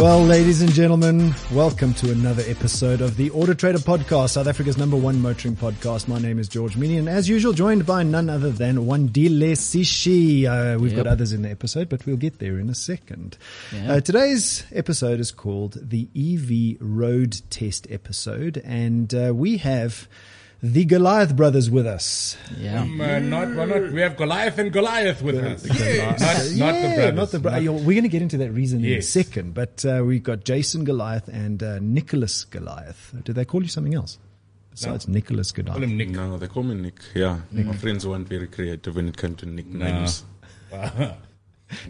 Well, ladies and gentlemen, welcome to another episode of the Auto Trader Podcast, South Africa's number one motoring podcast. My name is George Mienie, as usual, joined by none other than Wandile Sishi. Uh, we've got others in the episode, but we'll get there in a second. Yeah. Uh, today's episode is called the EV Road Test episode, and uh, we have the Goliath brothers with us. Yeah. Um, uh, not, well, not, we have Goliath and Goliath with us. Not, not yeah, the brothers. Not the bro- you're- We're going to get into that reason in a second, but uh, we've got Jason Goliath and uh, Nicholas Goliath. Do they call you something else besides Nicholas Call Goliath? him Nick. No, they call me Nick. Yeah, my friends weren't very creative when it came to nicknames.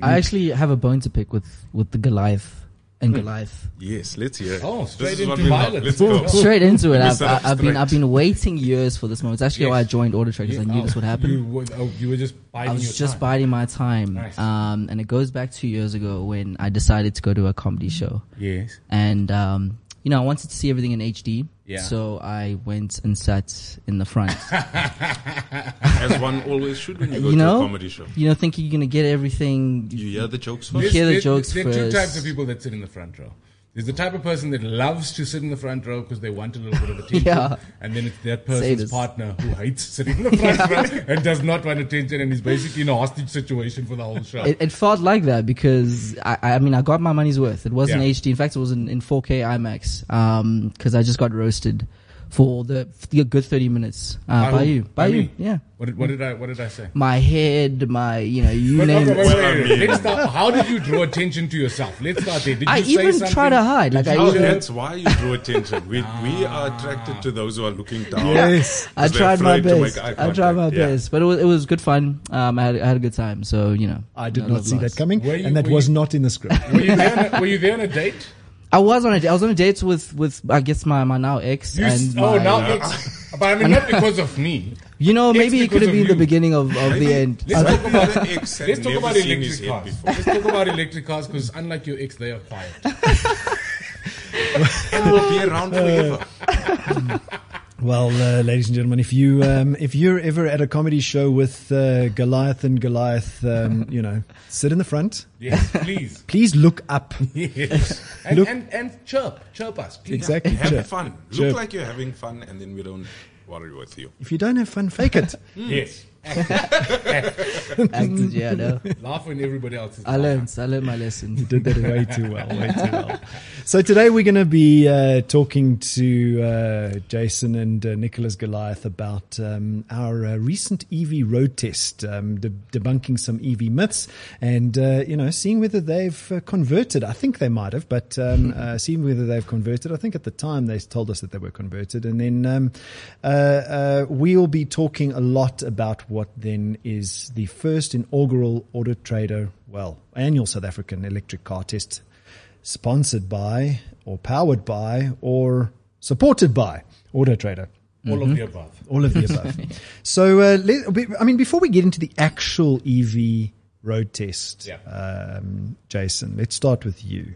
I actually have a bone to pick with, with the Goliath and Goliath. Yes, let's hear. it. Oh, straight into violence. Let's go. Straight into it. I've, I- I've been. I've been waiting years for this moment. It's actually why I joined Auto Track because I knew Oh, this would happen. You, were- oh, you were just biding I your was just time. biding my time. Nice. Um, and it goes back two years ago when I decided to go to a comedy show. Yes. And, um, you know, I wanted to see everything in HD. Yeah. So I went and sat in the front. As one always should when you go you know, to a comedy show. you know, thinking you're going to get everything. You hear the jokes first. You first. hear the There- jokes There are two first. types of people that sit in the front row. There's the type of person that loves to sit in the front row because they want a little bit of attention. Yeah. And then it's that person's partner who hates sitting in the front row and does not want attention and is basically in a hostage situation for the whole show. It, it felt like that because I, I mean I got my money's worth. It wasn't Yeah. HD. In fact, it was in, in 4K IMAX. Um, because I just got roasted for the, the good 30 minutes uh, By by you, By by you. me? Yeah, what, did, what did I what did I say? my head, my you know you But name okay, it. wait, wait, wait. Let's start. How did you draw attention to yourself? Let's start there. Did you I say even something? try to hide. Like I Oh, even that's why you draw attention. We, we are attracted to those who are looking down. Yes. I 'Cause they're tried my best. I tried my. Yeah. best, but it was it was good fun. Um, I had I had a good time. So you know, I did not see lost. that coming, you- and that was you- not in the script. Were you there? On a, were you there on a date? I was on a I was on a date with with I guess my my now ex You and s- my, oh, now uh, it's, but I mean not because of me. you know maybe it could have of been the you. beginning of of the end. Let's talk about The ex had let's talk never about seen his electric head cars. before. Let's talk about electric cars because unlike your ex, they are quiet. And will be around uh, forever. Well, uh, ladies and gentlemen, if you um, if you're ever at a comedy show with uh, Goliath and Goliath, um, you know, sit in the front. Yes, please. Please look up. Yes. And, Look- and and chirp, chirp us. Please. Exactly. Have Sure. fun. Sure. Look like you're having fun, and then we don't worry with you. If you don't have fun, fake it. Yes. Acted, yeah, no. Laugh when everybody else is. I laughing. learned. I learned my lesson. You did that way too well, way too well. So today we're going to be uh, talking to uh, Jason and uh, Nicholas Goliath about um, our uh, recent EV road test, um, de- debunking some EV myths, and uh, you know seeing whether they've uh, converted. I think they might have, but um, uh, seeing whether they've converted. I think at the time they told us that they were converted, and then um, uh, uh, we'll be talking a lot about what then is the first inaugural Auto Trader, well, annual South African electric car test sponsored by or powered by or supported by Auto Trader. All of the above. All of the above. so, uh, let, I mean, before we get into the actual EV road test, Yeah. um, Jason, let's start with you.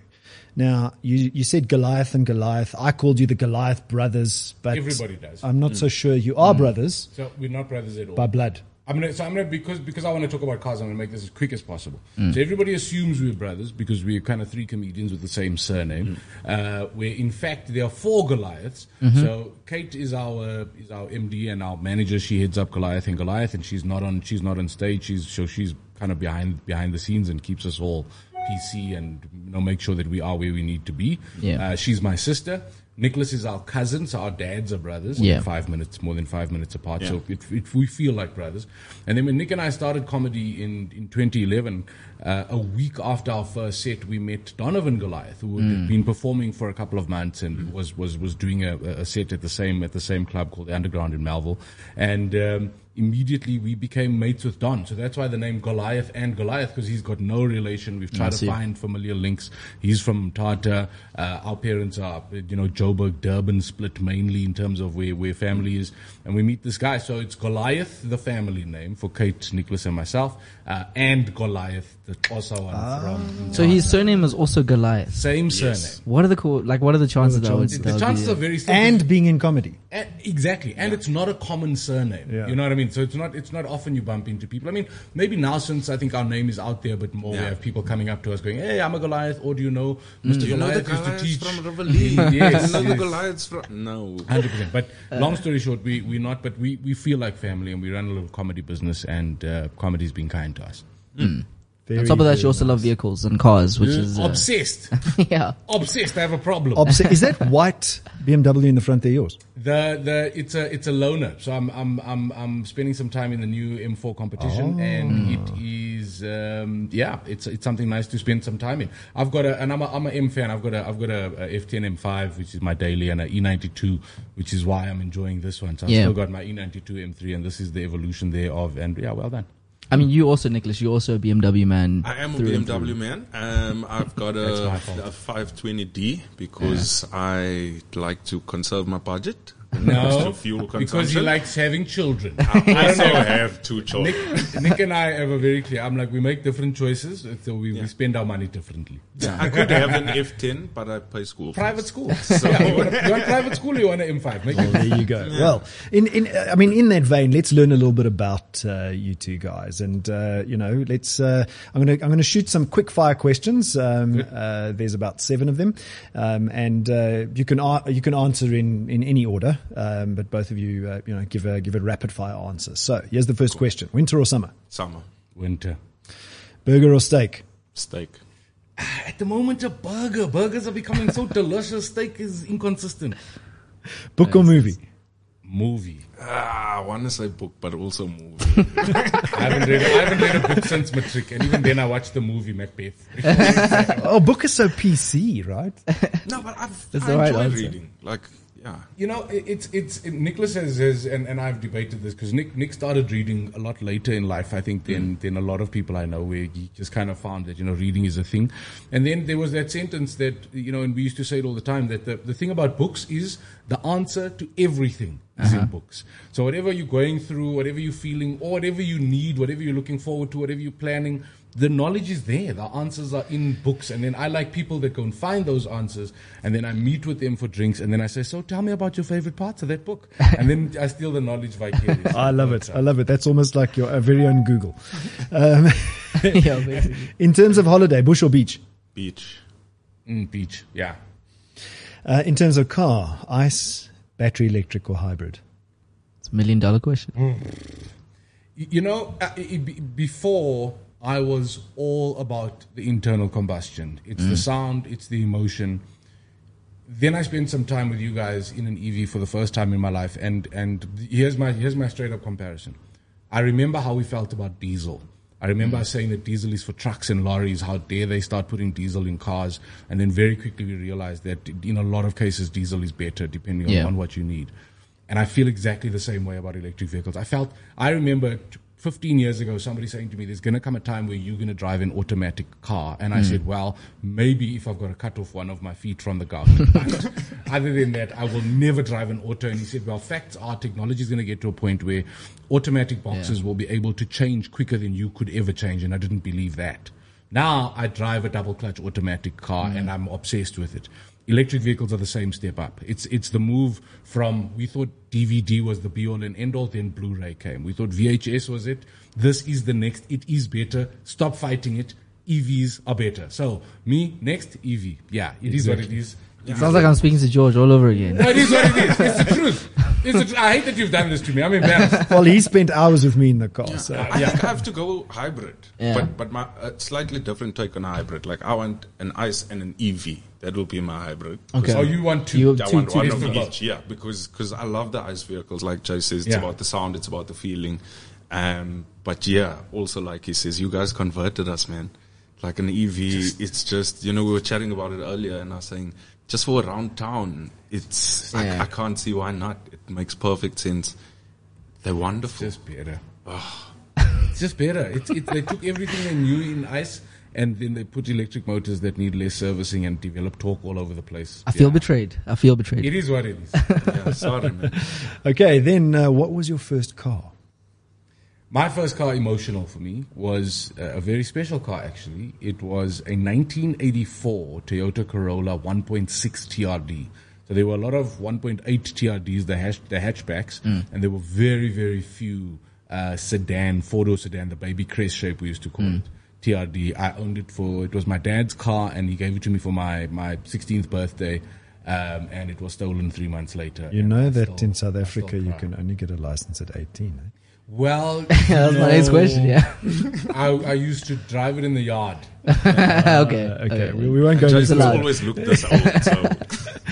Now, you, you said Goliath and Goliath. I called you the Goliath brothers, but Everybody does. I'm not so sure you are brothers So we're not brothers at all. by blood. I'm gonna, so I'm gonna because because I want to talk about cars. I'm gonna make this as quick as possible. Mm. So everybody assumes we're brothers because we're kind of three comedians with the same surname. Mm. Uh, where in fact there are four Goliaths. Mm-hmm. So Kate is our is our MD and our manager. She heads up Goliath and Goliath, and she's not on she's not on stage. She's so she's kind of behind behind the scenes and keeps us all PC and you know make sure that we are where we need to be. Yeah. Uh, she's my sister. Nicholas is our cousin, so our dads are brothers. Yeah. Five minutes, more than five minutes apart. So it, it, we feel like brothers. And then when Nick and I started comedy in, in 2011, uh, a week after our first set, we met Donovan Goliath, who had been performing for a couple of months and was, was, was doing a, a set at the same, at the same club called the Underground in Melville. And, um, immediately we became mates with Don. So that's why the name Goliath and Goliath, because he's got no relation. We've tried to find familiar links. He's from Tata. Uh, our parents are, you know, Joburg, Durban split mainly in terms of where, where family is. And we meet this guy. So it's Goliath, the family name for Kate, Nicholas and myself, uh, and Goliath, the also one ah. from So his surname is also Goliath. same surname. What are the co- like? What are the chances that would? The, that the chances be, are very simple. And being in comedy. And- exactly, and it's not a common surname. Yeah. You know what I mean? mean? So it's not it's not often you bump into people. I mean, maybe now since I think our name is out there a bit more, we have people coming up to us going, "Hey, I'm a Goliath," or do you know mm. Mr. Do you know the Goliath used to teach from Riverlea? yes, you know the yes. Goliaths from... No. Hundred percent. But uh. long story short, we we're not. But we we feel like family, and we run a little comedy business, and uh, comedy's been kind to us. Hmm. Very, On top of that, very you also nice. love vehicles and cars, which is uh, obsessed, yeah. obsessed. I have a problem. Obs- is that white BMW in the front there yours? The the it's a it's a loaner. So I'm I'm I'm I'm spending some time in the new M4 competition, and it is um, yeah, it's it's something nice to spend some time in. I've got a and I'm a I'm a M fan. I've got a I've got a, a F10 M5, which is my daily, and a E92, which is why I'm enjoying this one. So I've Yeah. still got my E E92 M3, and this is the evolution thereof. And yeah, well done. I mean, you also, Nicholas, you're also a BMW man. I am a BMW man. Um, I've got a, a 520D because I like to conserve my budget. When it comes No, to fuel because he likes having children. I also have two children. Nick, Nick and I are very clear. I'm like, we make different choices, so we, we spend our money differently. Yeah. I could have an F10, but I pay school. fees. Private school. yeah, you, want a, you want private school or you want an M5? Make Well, it there you go. Well, in, in I mean, in that vein, let's learn a little bit about uh, you two guys, and uh, you know, let's. Uh, I'm gonna I'm gonna shoot some quick fire questions. Um, uh, there's about seven of them, um, and uh, you can a- you can answer in, in any order, um, but both of you uh, you know give a give a rapid fire answer. So here's the first question: Winter or summer? Summer. winter. Burger or steak? Steak. At the moment, a burger. Burgers are becoming so delicious. Steak is inconsistent. Book or movie? Movie. Ah, I want to say book, but also movie. I haven't read. I haven't read a book since matric, and even then, I watched the movie Macbeth. Oh, book is so PC, right? no, but I've, That's I the right enjoy answer. reading. Like, yeah. You know, it, it's it's it, Nicholas has, has and, and I've debated this because Nick Nick started reading a lot later in life, I think, than mm. than a lot of people I know, where he just kind of found that you know reading is a thing. And then there was that sentence that you know, and we used to say it all the time that the the thing about books is the answer to everything is in uh-huh. books. So whatever you're going through, whatever you're feeling, or whatever you need, whatever you're looking forward to, whatever you're planning. The knowledge is there. The answers are in books. And then I like people that go and find those answers. And then I meet with them for drinks. And then I say, So tell me about your favorite parts of that book. And then I steal the knowledge vicariously. I love it. I love it. That's almost like your uh, very own Google. Um, yeah, basically. in terms of holiday, bush or beach? Beach. Mm, beach. Yeah. Uh, in terms of car, ice, battery, electric, or hybrid? It's a million dollar question. Y- You know, uh, i- i- before I was all about the internal combustion. It's the mm. sound, it's the emotion. Then I spent some time with you guys in an EV for the first time in my life, and and here's my here's my straight up comparison. I remember how we felt about diesel. I remember us saying that diesel is for trucks and lorries. How dare they start putting diesel in cars? And then very quickly we realized that in a lot of cases diesel is better depending on, Yeah. on what you need. And I feel exactly the same way about electric vehicles. I felt, I remember 15 years ago somebody saying to me, there's going to come a time where you're going to drive an automatic car. And I hmm. said, well, maybe if I've got to cut off one of my feet from the ground. But other than that, I will never drive an auto. And he said, well, facts are technology is going to get to a point where automatic boxes will be able to change quicker than you could ever change. And I didn't believe that. Now I drive a double clutch automatic car hmm. and I'm obsessed with it. Electric vehicles are the same step up. It's it's the move from we thought DVD was the be all and end all, then Blu-ray came. We thought VHS was it. This is the next. It is better. Stop fighting it. EVs are better. So me next EV. Yeah, it is what it is. It sounds like I'm speaking to George all over again. No, it is what it is. It's the truth. It's the I hate that you've done this to me. I'm embarrassed. Well, he spent hours with me in the car. So. I think I have to go hybrid. Yeah. But but my uh, slightly different take on a hybrid. Like I want an ICE and an EV. That will be my hybrid. Okay. So you want to? You- I Two- want two one of each. boats. Yeah, because cause I love the ICE vehicles. Like Jay says, it's Yeah. about the sound, it's about the feeling. Um, but yeah, also like he says, you guys converted us, man. Like an EV, it's just you know we were chatting about it earlier, and I was saying just for around town, it's Yeah. I, I can't see why not. It makes perfect sense. They're wonderful. just better. It's just better. It, it, they took everything they knew in ice and then they put electric motors that need less servicing and develop torque all over the place. I feel Yeah. betrayed. I feel betrayed. It is what it is. yeah, sorry, man. Okay, then uh, what was your first car? My first car, emotional for me, was uh, a very special car actually. It was a 1984 Toyota Corolla 1.6 TRD. So there were a lot of 1.8 TRDs, the, hash, the hatchbacks, and there were very, very few uh, sedan, four door sedan, the baby crest shape we used to call it. TRD. I owned it for, it was my dad's car and he gave it to me for my, my 16th birthday. Um, and it was stolen three months later. You know that still- in South Africa you can only get a license at 18. Eh? Well, that was my next question. Yeah. I, I used to drive it in the yard. okay. Uh, okay, we, we won't go into Jason's allowed. always looked this old. So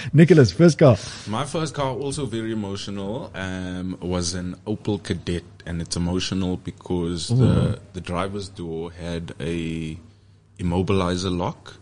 Nicholas, first car. my first car, also very emotional, um, was an Opel Kadett, and it's emotional because the the driver's door had a immobilizer lock,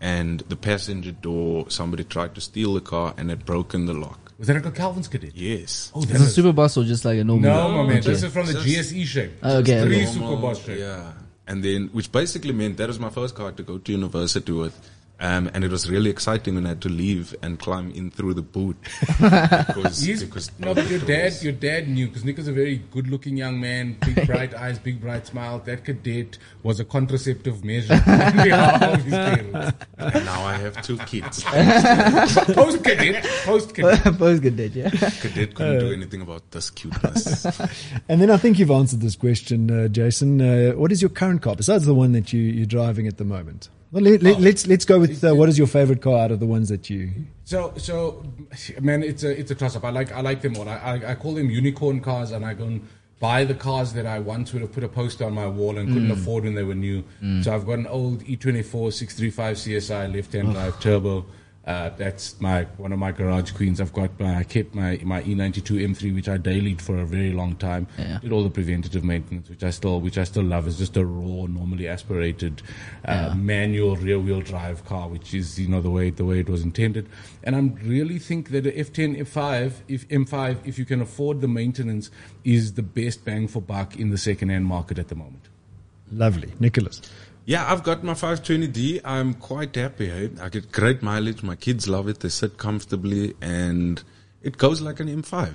and the passenger door somebody tried to steal the car and had broken the lock. Was that a Calvin's Kadett? Yes. Oh, Is a super boss or just like a normal? No, my man. Okay. This is from the Just- GSE shape. Oh, okay, Three okay. super boss shape. Yeah. And then, which basically meant that was my first car to go to university with. Um, and it was really exciting when I had to leave and climb in through the boot. because, He's, because no, but your dad, your dad knew because Nick is a very good-looking young man, big bright eyes, big bright smile. That Kadett was a contraceptive measure on behalf of his parents. Now I have two kids. Post Kadett, post Kadett. Both good date, yeah. Kadett couldn't do anything about this cuteness. And then I think you've answered this question, uh, Jason. Uh, what is your current car besides the one that you, you're driving at the moment? Well, let, let, let's let's go with uh, what is your favorite car out of the ones that you. So, so, man, it's a it's a toss up. I like I like them all. I, I I call them unicorn cars, and I go and buy the cars that I once would have put a poster on my wall and couldn't afford when they were new. So I've got an old E E24 635 CSI left hand drive turbo. Uh, that's my one of my garage queens. I've got my I kept my my E E92 M3, which I dailied for a very long time. Yeah. Did all the preventative maintenance, which I still which I still love. It's just a raw, normally aspirated, uh, manual rear wheel drive car, which is you know the way the way it was intended. And I really think that a F10, F5, if M5, if you can afford the maintenance, is the best bang for buck in the second hand market at the moment. Lovely, Nicholas. Yeah, I've got my 520D. I'm quite happy. Hey? I get great mileage. My kids love it. They sit comfortably and it goes like an M5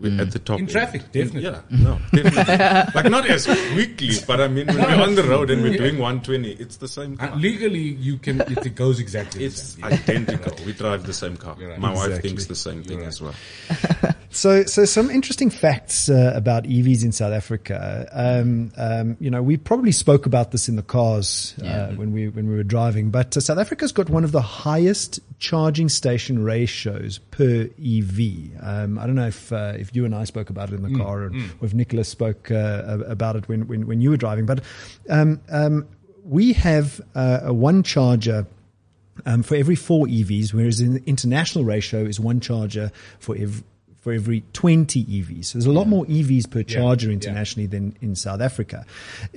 with- at the top. In end. traffic, definitely. Yeah, no, definitely. like not as quickly, but I mean, when we're on the road and we're doing 120, it's the same car. Uh, legally, you can it, goes exactly. the It's same. identical. We drive the same car. Right. My wife thinks the same thing You're as well. So, so some interesting facts uh, about EVs in South Africa. Um, um, you know, we probably spoke about this in the cars uh, Yeah. when we when we were driving, but uh, South Africa's got one of the highest charging station ratios per EV. Um, I don't know if uh, if you and I spoke about it in the car, or if Nicholas spoke uh, about it when, when when you were driving, but um, um, we have uh, a one charger um, for every four EVs, whereas the international ratio is one charger for every for every 20 EVs. So there's a lot more EVs per charger yeah. internationally than in South Africa.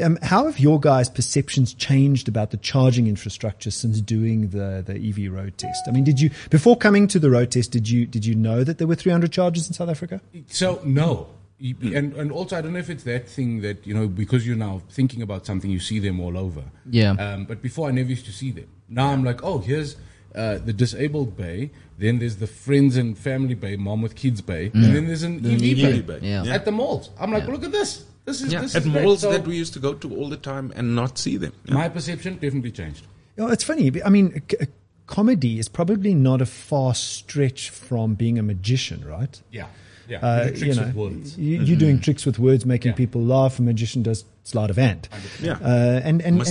Um, how have your guys' perceptions changed about the charging infrastructure since doing the, the EV road test? I mean, did you, before coming to the road test, did you, did you know that there were 300 chargers in South Africa? So no, E- and and also I don't know if it's that thing that you know because you're now thinking about something, you see them all over. Yeah. Um, but before I never used to see them. Now I'm like, oh, here's. Uh, the disabled bay, then there's the friends and family bay, mom with kids bay, and then there's an EV, EV bay, bay. Yeah. at the malls. I'm like, look at this. This is Yeah, this at is great. malls So that we used to go to all the time and not see them. Yeah. my perception definitely changed. You know, it's funny. I mean, c- comedy is probably not a far stretch from being a magician, right? Yeah, yeah. Uh, You do tricks you know, with words. You, you're doing tricks with words, making Yeah. people laugh. A magician does sleight of hand. Yeah. Uh, and, and, and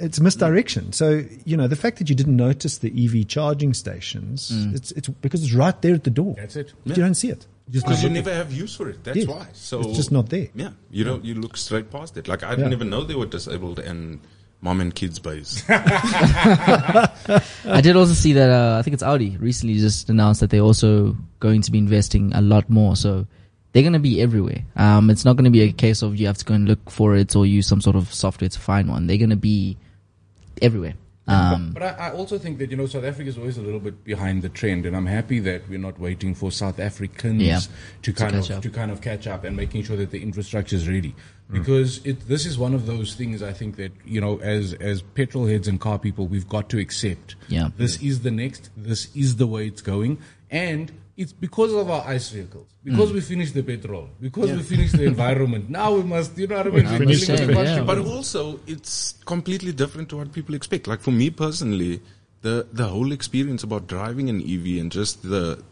it's misdirection. So, you know, the fact that you didn't notice the EV charging stations, Mm. it's, it's because it's right there at the door. That's it. But You don't see it. Because you look at- never have use for it. That's Yes. why. So It's just not there. Yeah, you don't. You look straight past it. Like I Yeah. didn't even know they were disabled and mom and kids bays. I did also see that uh, I think it's Audi recently just announced that they're also going to be investing a lot more. So they're going to be everywhere. Um, it's not going to be a case of you have to go and look for it or use some sort of software to find one. They're going to be everywhere. Um, But I, I also think that you know South Africa is always a little bit behind the trend, and I'm happy that we're not waiting for South Africans Yeah. to kind catch of up. to kind of catch up and making sure that the infrastructure is ready. Because it, this is one of those things I think that you know as as petrol heads and car people we've got to accept. Yeah. this is the next. This is the way it's going, and it's because of our ice vehicles, because hmm. we finished the petrol, because we finished the environment. Now we must, you know what I mean? We're Finish dealing with yeah. but also, it's completely different to what people expect. Like for me personally, the the whole experience about driving an EV and just the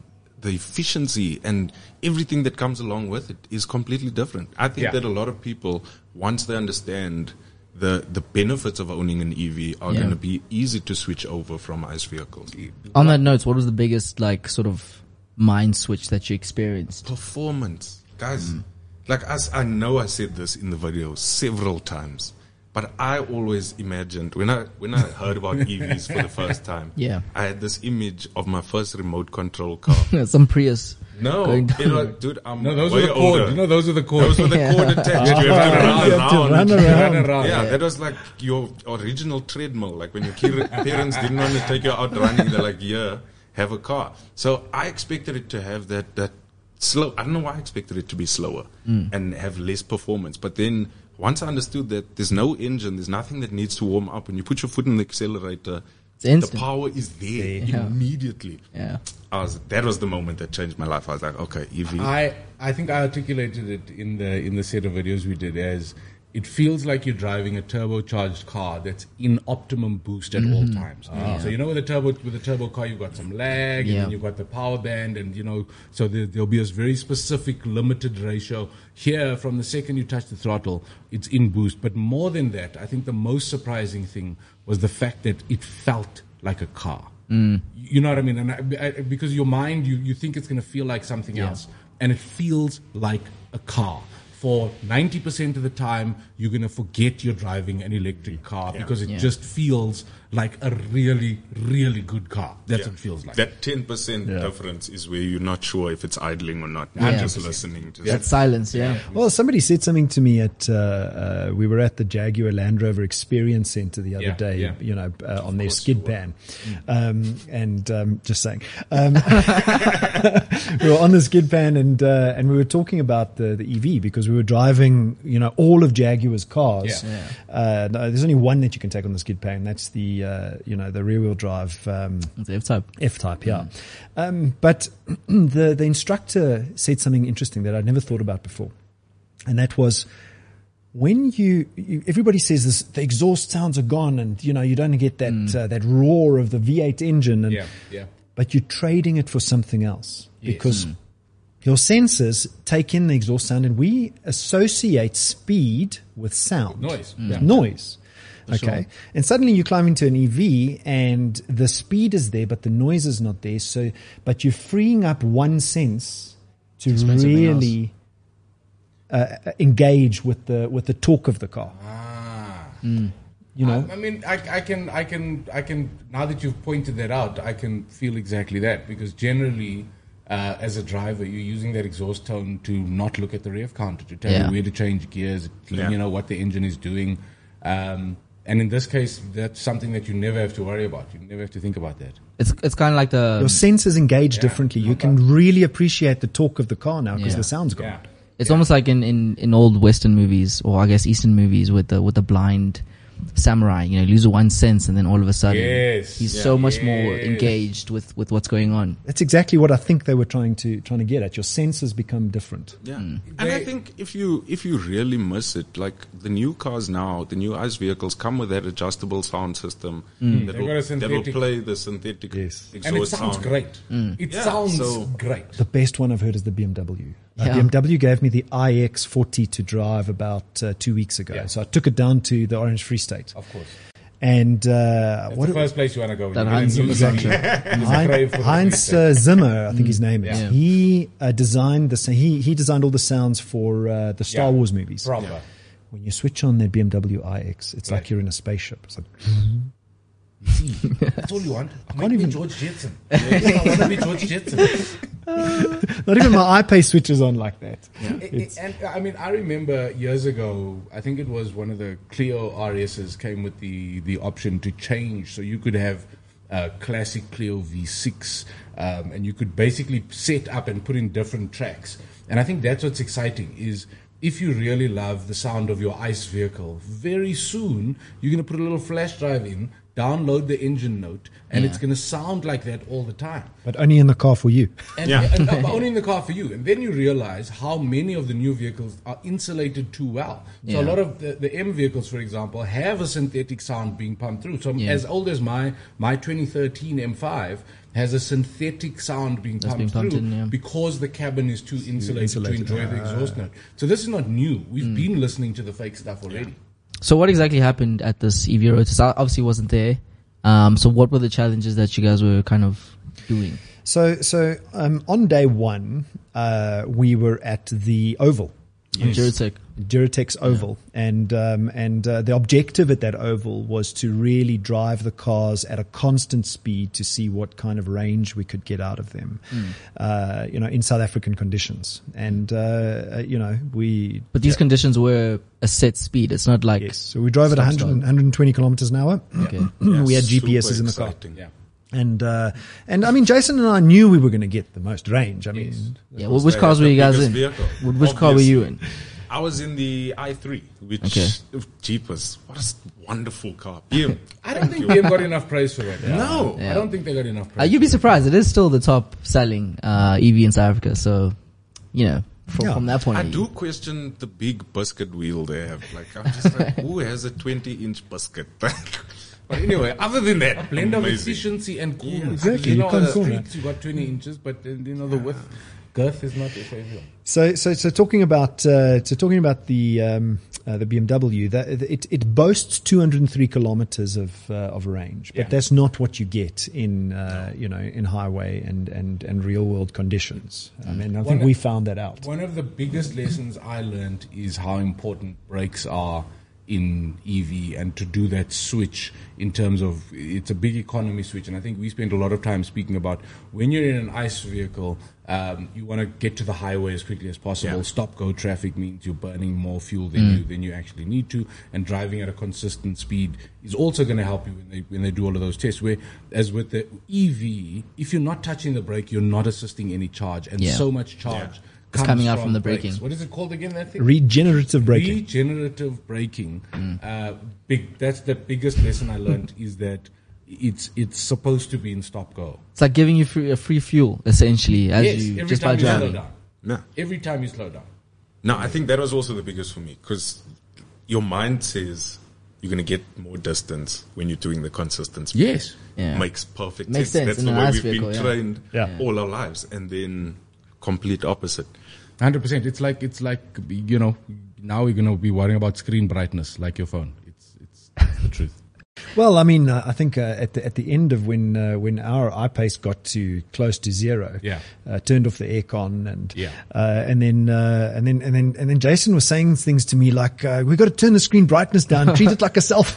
the efficiency and everything that comes along with it is completely different. I think Yeah. that a lot of people, once they understand the the benefits of owning an EV, are Yeah. going to be easy to switch over from ICE vehicles. On that note, what was the biggest like sort of mind switch that you experienced? performance, guys. Mm. Like as I know, I said this in the video several times, but I always imagined when I when I heard about EVs for the first time. Yeah. I had this image of my first remote control car. Some Prius. No, you know, dude, I'm No, those way are the older. cord. You know, those are the cord. Those were the Yeah. cord attached. You have to run have to around. run around. Run around. Yeah, that was like your original treadmill. Like when your parents didn't want to take you out running, they're like, "Yeah, have a car." So I expected it to have that that slow. I don't know why I expected it to be slower mm. and have less performance. But then once I understood that there's no engine, there's nothing that needs to warm up. When you put your foot in the accelerator, It's the power is there Yeah. immediately. Yeah. I was that was the moment that changed my life. I was like, okay, E EV. I I think I articulated it in the in the set of videos we did as it feels like you're driving a turbocharged car that's in optimum boost at all mm-hmm. times. Ah. So you know with a turbo with a turbo car you've got some lag and Yeah. then you've got the power band and you know so there, there'll be a very specific limited ratio. Here from the second you touch the throttle, it's in boost. But more than that, I think the most surprising thing was the fact that it felt like a car. Mm. You know what I mean? And I, I, because your mind, you, you think it's going to feel like something else, and it feels like a car. For 90% of the time, you're going to forget you're driving an electric car because it Yeah. just feels like a really, really good car. That's Yeah. what it feels like. That ten percent difference is where you're not sure if it's idling or not. Yeah. You're just listening to That silence, yeah. Well, somebody said something to me at, uh, uh, we were at the Jaguar Land Rover Experience Center the other Yeah, day, yeah. you know, uh, on their skid pan. Um, and, um, just saying, um, we were on the skid pan and, uh, and we were talking about the, the EV because we were driving, you know, all of Jaguar's cars. Yeah. Uh, no, there's only one that you can take on the skid pan. That's the, uh, you know, the rear wheel drive, um, F-Type. F type, yeah. Um, but the the instructor said something interesting that I'd never thought about before, and that was when you, you everybody says this the exhaust sounds are gone, and you know you don't get that uh, that roar of the V8 engine, and yeah, yeah. but you're trading it for something else because your senses take in the exhaust sound, and we associate speed with sound, Noise, with yeah. noise. Okay, and suddenly you climb into an EV, and the speed is there, but the noise is not there. So, but you're freeing up one sense to really uh, engage with the with the torque of the car. Ah. You know, I, I mean, I, I can, I can, I can. Now that you've pointed that out, I can feel exactly that because generally, uh, as a driver, you're using that exhaust tone to not look at the rev counter to tell Yeah. you where to change gears, Yeah. you know what the engine is doing. Um, and in this case, that's something that you never have to worry about. You never have to think about that. It's it's kind of like the your senses engage differently. You can really appreciate the talk of the car now because Yeah. the sound's gone. Yeah. It's almost like in, in, in old Western movies, or I guess Eastern movies, with the with the blind samurai. You know, lose one sense, and then all of a sudden, Yes. he's Yeah. so much more engaged with, with what's going on. That's exactly what I think they were trying to trying to get at. Your senses become different. Yeah, Mm. and I think if you if you really miss it, like the new cars now, the new ICE vehicles come with that adjustable sound system that, Mm. They've will, got a that will play the synthetic Yes. exhaust And it sounds sound. great. It Yeah, sounds so- great. The best one I've heard is the BMW. Uh, Yeah. BMW gave me the iX40 to drive about uh, two weeks ago. Yeah. So I took it down to the Orange Free State. Of course. And uh, what the first place you want to go. That You get Hans Zimmer EV. structure. There's a crave for the Hans uh, Zimmer, I think his name is. Yeah. He uh, designed the he he designed all the sounds for uh, the Star Yeah. Wars movies. Proper. When you switch on the BMW iX, it's like you're in a spaceship. It's like See, that's all you want. Make can't me even- George Jetson. I want to be George Jetson. not even my iPay switches on like that. It- and I mean, I remember years ago. I think it was one of the Clio RSs came with the the option to change, so you could have a classic Clio V6, um, and you could basically set up and put in different tracks. And I think that's what's exciting is. If you really love the sound of your ICE vehicle, very soon you're going to put a little flash drive in, download the engine note, and Yeah. it's going to sound like that all the time. But only in the car for you. And, Yeah. and, uh, only in the car for you. And then you realize how many of the new vehicles are insulated too well. So a lot of the, the M vehicles, for example, have a synthetic sound being pumped through. So Yeah. as old as my my 2013 M5 has a synthetic sound being pumped being pumped through in, yeah. because the cabin is too insulated, insulated. to enjoy the exhaust note. So this is not new. We've Hmm. been listening to the fake stuff already. So what exactly happened at this EV road? I obviously wasn't there. Um, so what were the challenges that you guys were kind of doing? So, so um, on day one, uh, we were at the Oval. On Gerotek? Gerotek's Oval, and um, and uh, the objective at that oval was to really drive the cars at a constant speed to see what kind of range we could get out of them, uh, you know, in South African conditions. And uh, uh, you know, we But these conditions were a set speed. It's not like yes, so we drove at Stop 100, 120 kilometers an hour. okay. we had super GPSs in the car. Yeah. And uh, and I mean, Jason and I knew we were going to get the most range. I mean, Yeah. Well, which cars were you guys in? vehicle, Wh- Which car were you in? I was in the i3, which Okay. Jeepers, what a wonderful car. BM. I don't think BM got enough praise for it. No. I don't think they got enough Uh, praise. you'd be surprised. It is still the top selling uh, EV in South Africa. So, you know, from, Yeah. from that point I of view. do question the big biscuit wheel they have. Like, I'm just like, who has a 20 inch biscuit? but anyway, other than that, blend of efficiency and cool. Yeah, exactly. You You know, on the streets you got 20 inches, but uh, you know the width, girth is not essential. So, so, so talking about, uh, so talking about the um, uh, the BMW, that it it boasts 203 kilometers of uh, of range, but Yeah. that's not what you get in uh, you know in highway and and and real world conditions. I mean, I think One- we found that out. One of the biggest lessons I learned is how important brakes are in EV and to do that switch in terms of it's a big economy switch. And I think we spent a lot of time speaking about when you're in an ICE vehicle, um, you want to get to the highway as quickly as possible. Yeah. Stop go traffic means you're burning more fuel than you than you actually need to, and driving at a consistent speed is also going to help you when they when they do all of those tests. Where as with the EV, if you're not touching the brake, you're not assisting any charge, and Yeah. so much charge. It's coming out from the brakes. braking. What is it called again? That thing. Regenerative braking. Regenerative braking. Mm. Uh, big. That's the biggest lesson I learned is that it's it's supposed to be in stop go. It's like giving you free, a free fuel, essentially, as yes, you every just by time you slow down. No. Every time you slow down. No, I think that was also the biggest for me because your mind says you're going to get more distance when you're doing the consistent speed. Yes. Yeah. Makes perfect Makes sense. sense That's in the way we've vehicle, been yeah. trained Yeah. all our lives. And then complete opposite. Hundred percent. It's like it's like you know. Now we're gonna be worrying about screen brightness like your phone. It's it's, it's the truth. Well, I mean, uh, I think uh, at the at the end of when uh, when our iPace got to close to zero, Yeah. uh, turned off the aircon and Yeah. uh, and then uh, and then and then and then Jason was saying things to me like, uh, "We got to turn the screen brightness down, treat it like a cell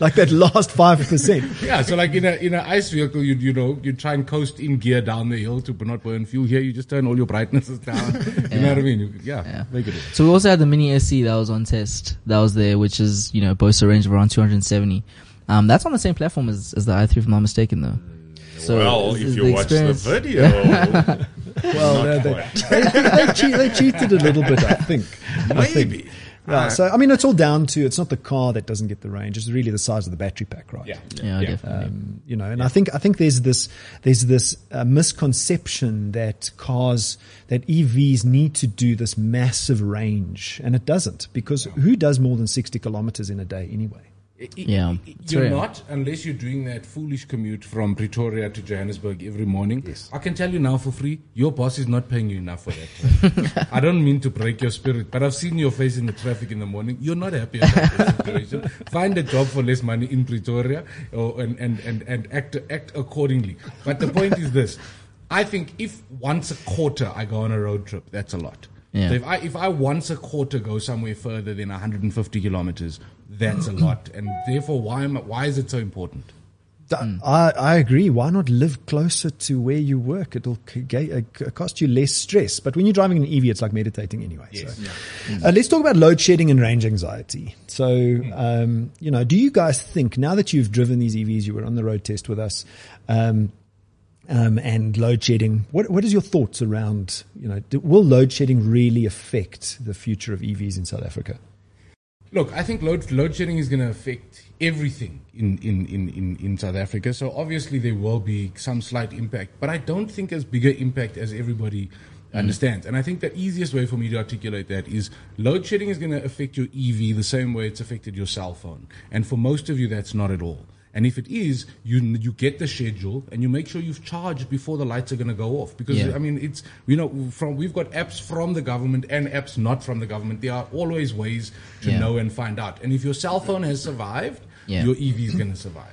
like that last five percent." Yeah. So like in a in an ice vehicle, you you know you try and coast in gear down the hill to not burn fuel. Here, you just turn all your brightnesses down. You know what I mean? You- yeah. Yeah. Make it. So we also had the Mini SE that was on test. That was there, which is, you know, boasts a range of around 270. Um, that's on the same platform as, as the i3, if I'm not mistaken, though. So well, if you watch the video, Well, uh, they, they, they, cheat, they cheated a little bit, I think. I think. Maybe. Yeah, so I mean, it's all down to it's not the car that doesn't get the range; it's really the size of the battery pack, right? Yeah. Yeah, definitely. Um, you know, and I think I think there's this there's this uh, misconception that cars that EVs need to do this massive range, and it doesn't because who does more than sixty kilometers in a day anyway? Yeah, You're not unless you're doing that foolish commute from Pretoria to Johannesburg every morning. I can tell you now for free, your boss is not paying you enough for that. I don't mean to break your spirit, but I've seen your face in the traffic in the morning. You're not happy about the situation. Find a job for less money in Pretoria or, and, and, and, and act, act accordingly. But the point is this. I think if once a quarter I go on a road trip, that's a lot. Yeah. So if I if I once a quarter go somewhere further than 150 kilometers, that's a lot, and therefore why am I, why is it so important? Th- I, I agree. Why not live closer to where you work? It'll c- uh, c- cost you less stress. But when you're driving an EV, it's like meditating anyway. Yes. So. Uh, let's talk about load shedding and range anxiety. So, um, you know, do you guys think now that you've driven these EVs, you were on the road test with us, um, um, and load shedding, what, what is your thoughts around, you know, do, will load shedding really affect the future of EVs in South Africa? Look, I think load, load shedding is going to affect everything in, in, in, in, in South Africa. So obviously there will be some slight impact, but I don't think as bigger impact as everybody understands. And I think the easiest way for me to articulate that is load shedding is going to affect your EV the same way it's affected your cell phone. And for most of you, that's not at all. And if it is, you you get the schedule and you make sure you've charged before the lights are going to go off. Because Yeah. I mean, it's you know from we've got apps from the government and apps not from the government. There are always ways to Yeah. know and find out. And if your cell phone has survived, Yeah. your EV is going to survive.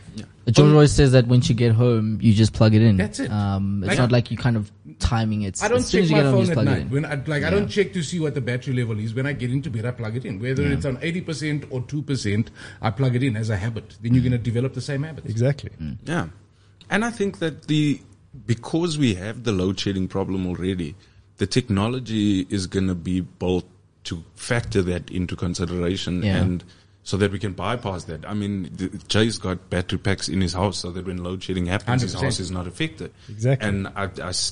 But George always says that once you get home, you just plug it in. That's it. Um, it's Like- not like you kind of timing it. I don't as check as my get home, phone at night. When I like, I don't check to see what the battery level is. When I get into bed, I plug it in. Whether it's on eighty percent or two percent, I plug it in as a habit. Then you're going to develop the same habits. Exactly. Yeah. And I think that the because we have the load shedding problem already, the technology is going to be built to factor that into consideration Yeah. and so that we can bypass that. I mean, the- Jay's got battery packs in his house so that when load shedding happens, his 100%. house is not affected. Exactly. And I,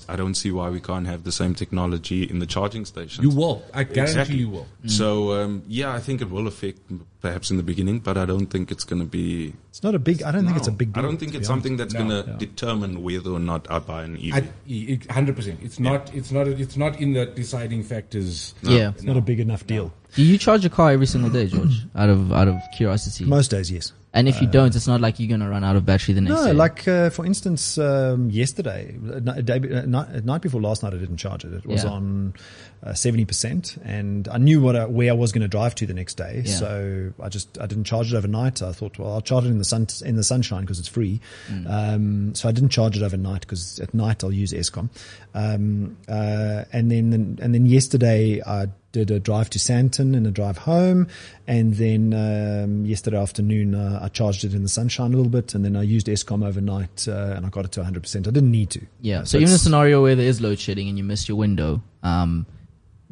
I don't see why we can't have the same technology in the charging stations. You will. I guarantee Exactly. you will. So um, yeah, I think it will affect perhaps in the beginning, but I don't think it's going to be. It's not a big. I don't think it's a big deal. I don't think it's be honest. something that's No. going to determine whether or not I buy an EV. Hundred percent. It's not. It's not. It's not in the deciding factors. Yeah. It's not a big enough deal. Do you charge your car every single day, George? out of out of curiosity. Most days, yes. and if you don't, it's not like you're gonna run out of battery the next day. No, day. like uh, for instance, um, yesterday, uh, ni- day, uh, night, night before last night, I didn't charge it. It was Yeah. on uh, seventy percent, and I knew what I, where I was going to drive to the next day. Yeah. So I just I didn't charge it overnight. I thought, well, I'll charge it in the sun in the sunshine because it's free. Mm. Um, so I didn't charge it overnight because at night I'll use Eskom. Um, uh, and then and then yesterday I did a drive to Sandton and a drive home, and then um, yesterday afternoon uh, I charged it in the sunshine a little bit, and then I used Eskom overnight uh, and I got it to 100. percent I didn't need to. yeah. Uh, So, even a scenario where there is load shedding and you miss your window, um,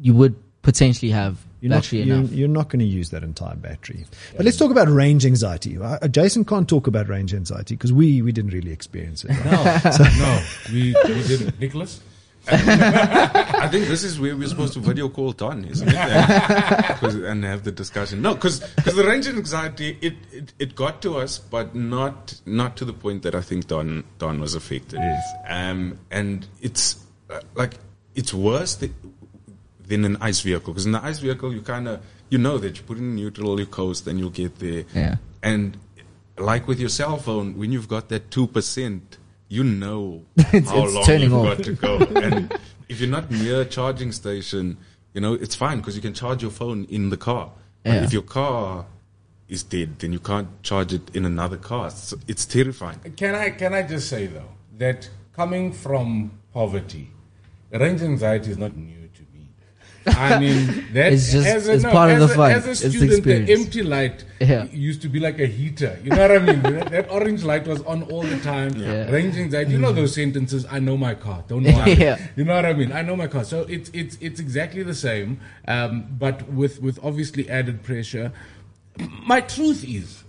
you would potentially have You're not, battery you're, you're not going to use that entire battery. But let's talk about range anxiety. Uh, Jason can't talk about range anxiety because we, we didn't really experience it. No, no, we, we didn't. Nicholas. I think this is where we're supposed to video call Don, isn't it? And, 'cause- and have the discussion. No, because the range anxiety it, it it got to us, but not not to the point that I think Don Don was affected. Yes. Um, and it's uh, like it's worse th- than an ice vehicle because in the ice vehicle you kind of you know that you put in neutral, you coast, and you'll get there. Yeah. And like with your cell phone, when you've got that two percent, you know It's- how it's long turning you've off. got to go. And if you're not near a charging station, you know it's fine because you can charge your phone in the car. But if your car is dead, then you can't charge it in another car. So it's terrifying. Can I can I just say though that coming from poverty, range anxiety is not new to me. I mean that It's just- as a, it's no, part of as the a, fun. As a It's the student, the empty light Yeah. used to be like a heater. You know what I mean? that, that orange light was on all the time. Yeah. Range anxiety. You know those sentences. I know my car. Don't worry. Yeah. You know what I mean? I know my car. So it's it's it's exactly the same, um, but with with obviously added pressure. My truth is,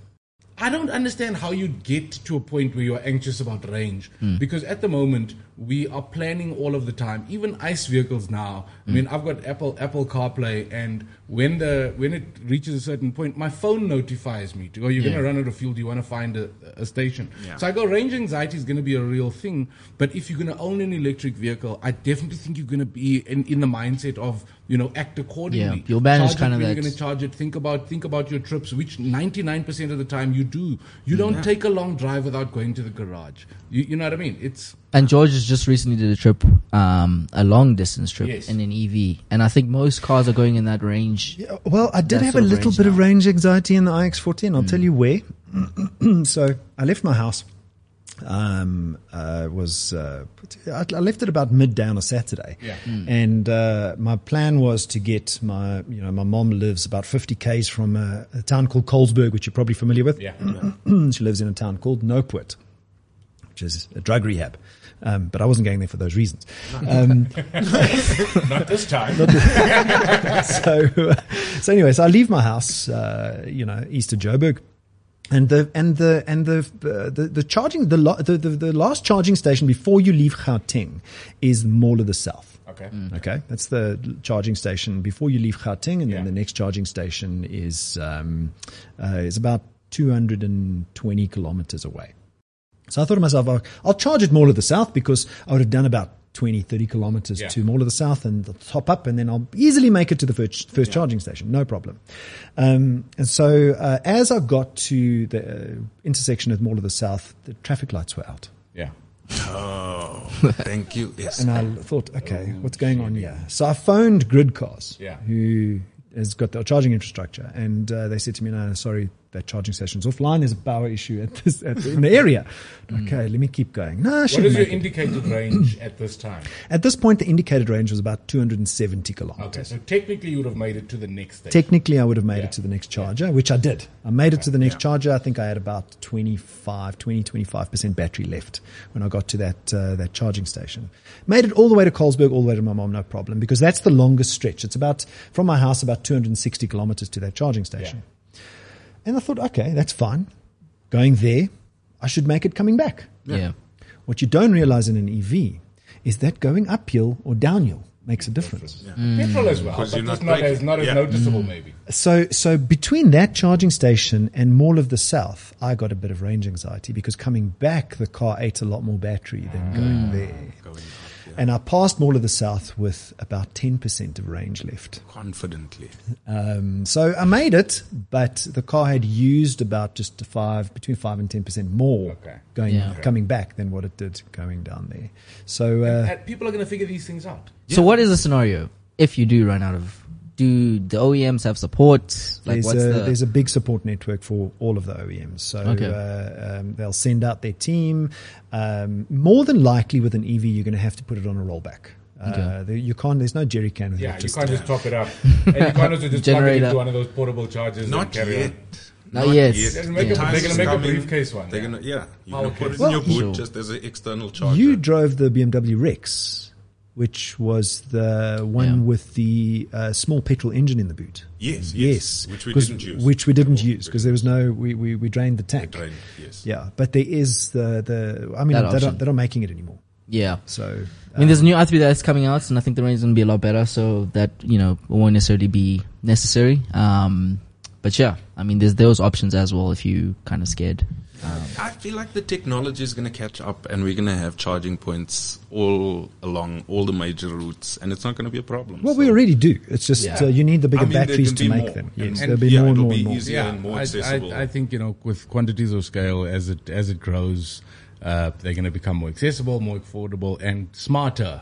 I don't understand how you get to a point where you're anxious about range because at the moment we are planning all of the time. Even ice vehicles now. I mm. mean, I've got Apple Apple CarPlay, and when the when it reaches a certain point, my phone notifies me to go. You're Yeah. going to run out of fuel. Do you want to find a, a station? Yeah. So I go. Range anxiety is going to be a real thing. But if you're going to own an electric vehicle, I definitely think you're going to be in, in the mindset of you know act accordingly. Yeah, your ban is Charge it kinda when that- You're going to charge it. Think about think about your trips, which 99% of the time you do. You mm. don't take a long drive without going to the garage. You, you know what I mean? It's And George has just recently did a trip, um, a long distance trip Yes. in an EV, and I think most cars are going in that range. Yeah, well, I did have a little range bit of range anxiety in the iX14. I'll tell you where. so I left my house. Um, uh, was uh, I, I left it about midday on a Saturday, Yeah. and uh, my plan was to get my you know my mom lives about 50 k's from a, a town called Colesberg, which you're probably familiar with. yeah. she lives in a town called Noupoort, which is a drug rehab. Um, but I wasn't going there for those reasons. Um, Not this time. so, uh, so anyway, so I leave my house, uh, you know, east of Joburg, and the and the and the uh, the, the charging the, lo- the the the last charging station before you leave Gauteng is Mall of the South. Okay. Okay, that's the charging station before you leave Gauteng, and then Yeah. the next charging station is um, uh, is about 220 kilometers away. So I thought to myself, I'll, I'll charge at Mall of the South because I would have done about 20, 30 kilometers Yeah. to Mall of the South and the top up, and then I'll easily make it to the first, first charging station, no problem. Um, and so uh, as I got to the uh, intersection at Mall of the South, the traffic lights were out. Yeah. Oh, thank you. Yes. And I thought, okay, what's going on here? So I phoned Gridcars, Yeah. who has got the charging infrastructure, and uh, they said to me, "No, sorry, that charging station's offline. There's a power issue at this at the, in the area." Okay, let me keep going. No, What your it. indicated range at this time? At this point, the indicated range was about 270 kilometers. Okay, so technically you would have made it to the next station. Technically, I would have made Yeah. it to the next charger, which I did. I made it to the next charger. I think I had about 25, 20, 25% battery left when I got to that, uh, that charging station. Made it all the way to Colesberg, all the way to my mom, no problem, because that's the longest stretch. It's about, from my house, about 260 kilometers to that charging station. And I thought, okay, that's fine. Going there, I should make it coming back. Yeah. What you don't realize in an EV is that going uphill or downhill makes a difference. Mm. Petrol as well, but you're it's not not as braking. not as Yeah. noticeable mm. maybe. So, so between that charging station and Mall of the South, I got a bit of range anxiety because coming back, the car ate a lot more battery than mm. going there. Going up, yeah. And I passed Mall of the South with about 10% of range left. Confidently. Um, so I made it, but the car had used about just five, between five and 10% more Okay. going, Yeah. coming back than what it did going down there. So, uh, people are going to figure these things out. So what is the scenario if you do run out of? Do the OEMs have support? Like there's what's a, the? there's a big support network for all of the OEMs. So Okay. uh, um, they'll send out their team. Um, more than likely, with an EV, you're going to have to put it on a rollback. Uh, Okay. there- you can't. There's no jerry can with Yeah, you can't just top it up. and you can't also just plug it into one of those portable chargers Not and carry yet. Not yet. They're gonna make The a- gonna make a briefcase one, They're yeah. gonna, yeah. You're Power gonna put it case. in your boot Sure. just as an external charger. You drove the BMW Rex, which was the one Yeah. with the uh, small petrol engine in the boot. yes, yes, Yes, which we 'cause- didn't use. Which we didn't use because there was no. We, we, we drained the tank. Drained, yes. Yeah, but there is the the. I mean, they're not, they're not making it anymore. yeah. So I mean, there's a new i3 that's coming out, and I think the range is going to be a lot better. So that you know won't necessarily be necessary. Um, but yeah, I mean, there's those options as well if you kind of scared. I feel like the technology is going to catch up, and we're going to have charging points all along all the major routes, and it's not going to be a problem. Well, So- we already do. It's just Yeah. uh, you need the bigger I mean, batteries to make more. them. Yes, and there'll be yeah, more and it'll more be and more. easier and more I, accessible. I, I think you know with quantities of scale as it as it grows, uh, they're going to become more accessible, more affordable, and smarter.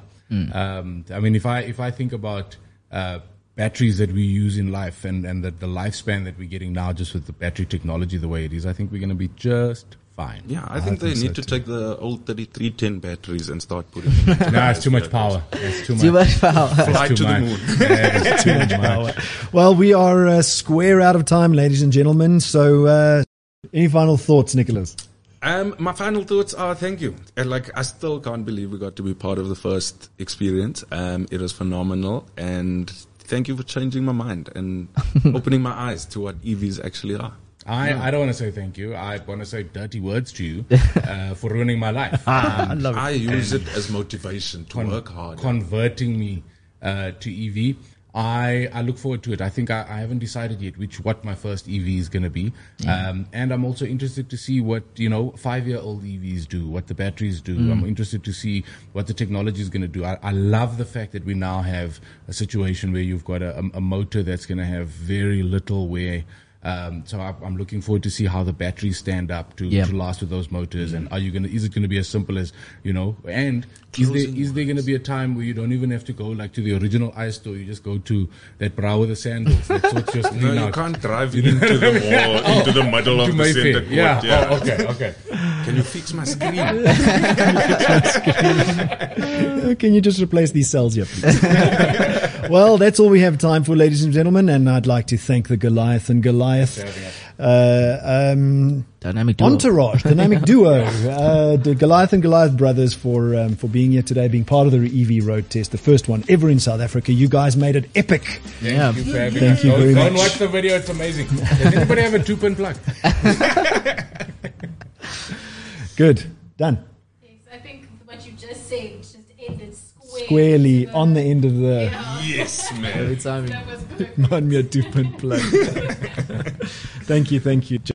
Um, I mean, if I if I think about uh, batteries that we use in life and and the, the lifespan that we're getting now, just with the battery technology the way it is, I think we're going to be just fine. yeah, I think they think so need to too. take the old 3310 batteries and start putting them into No, it's too much power. It's too much. Too much power. Fly too to the moon. Yeah, it's too much power. Well, we are uh, square out of time, ladies and gentlemen. So, uh, any final thoughts, Nicholas? Um, my final thoughts are thank you. And like, I still can't believe we got to be part of the first experience. Um, it was phenomenal, and thank you for changing my mind and opening my eyes to what EVs actually are. I, I don't want to say thank you. I want to say dirty words to you uh, for ruining my life. Um, I use it as motivation to work hard. converting me uh, to EV. I, I look forward to it. I think I, I haven't decided yet which what my first EV is going to be, um, and I'm also interested to see what you know five year old EVs do, what the batteries do. I'm interested to see what the technology is going to do. I, I love the fact that we now have a situation where you've got a, a, a motor that's going to have very little wear. Um, so I, I'm looking forward to see how the batteries stand up to, Yeah. to last with those motors, and are you gonna? Is it gonna be as simple as you know? And is there is there gonna be a time where you don't even have to go like to the original iStore? You just go to that brow with the sandals. That sorts your No, you out. can't drive into the wall, into the middle To of the Mayfair. center court. Yeah. Yeah. Oh, okay. Okay. Can you fix my screen? Uh, Can you just replace these cells here, please? well, that's all we have time for, ladies and gentlemen. And I'd like to thank the Goliath and Goliath uh, um, Dynamic duo. entourage, dynamic duo, uh, the Goliath and Goliath brothers for um, for being here today, being part of the EV road test, the first one ever in South Africa. You guys made it epic. Yeah. Thank you for having Thank us. you Go, very go and watch the video. It's amazing. Does anybody have a two pin plug? Good. Done. I think what you just said just ended square squarely the, on the end of the. Yeah. Yes, man. Every time. That was me a two point plug. thank you, thank you.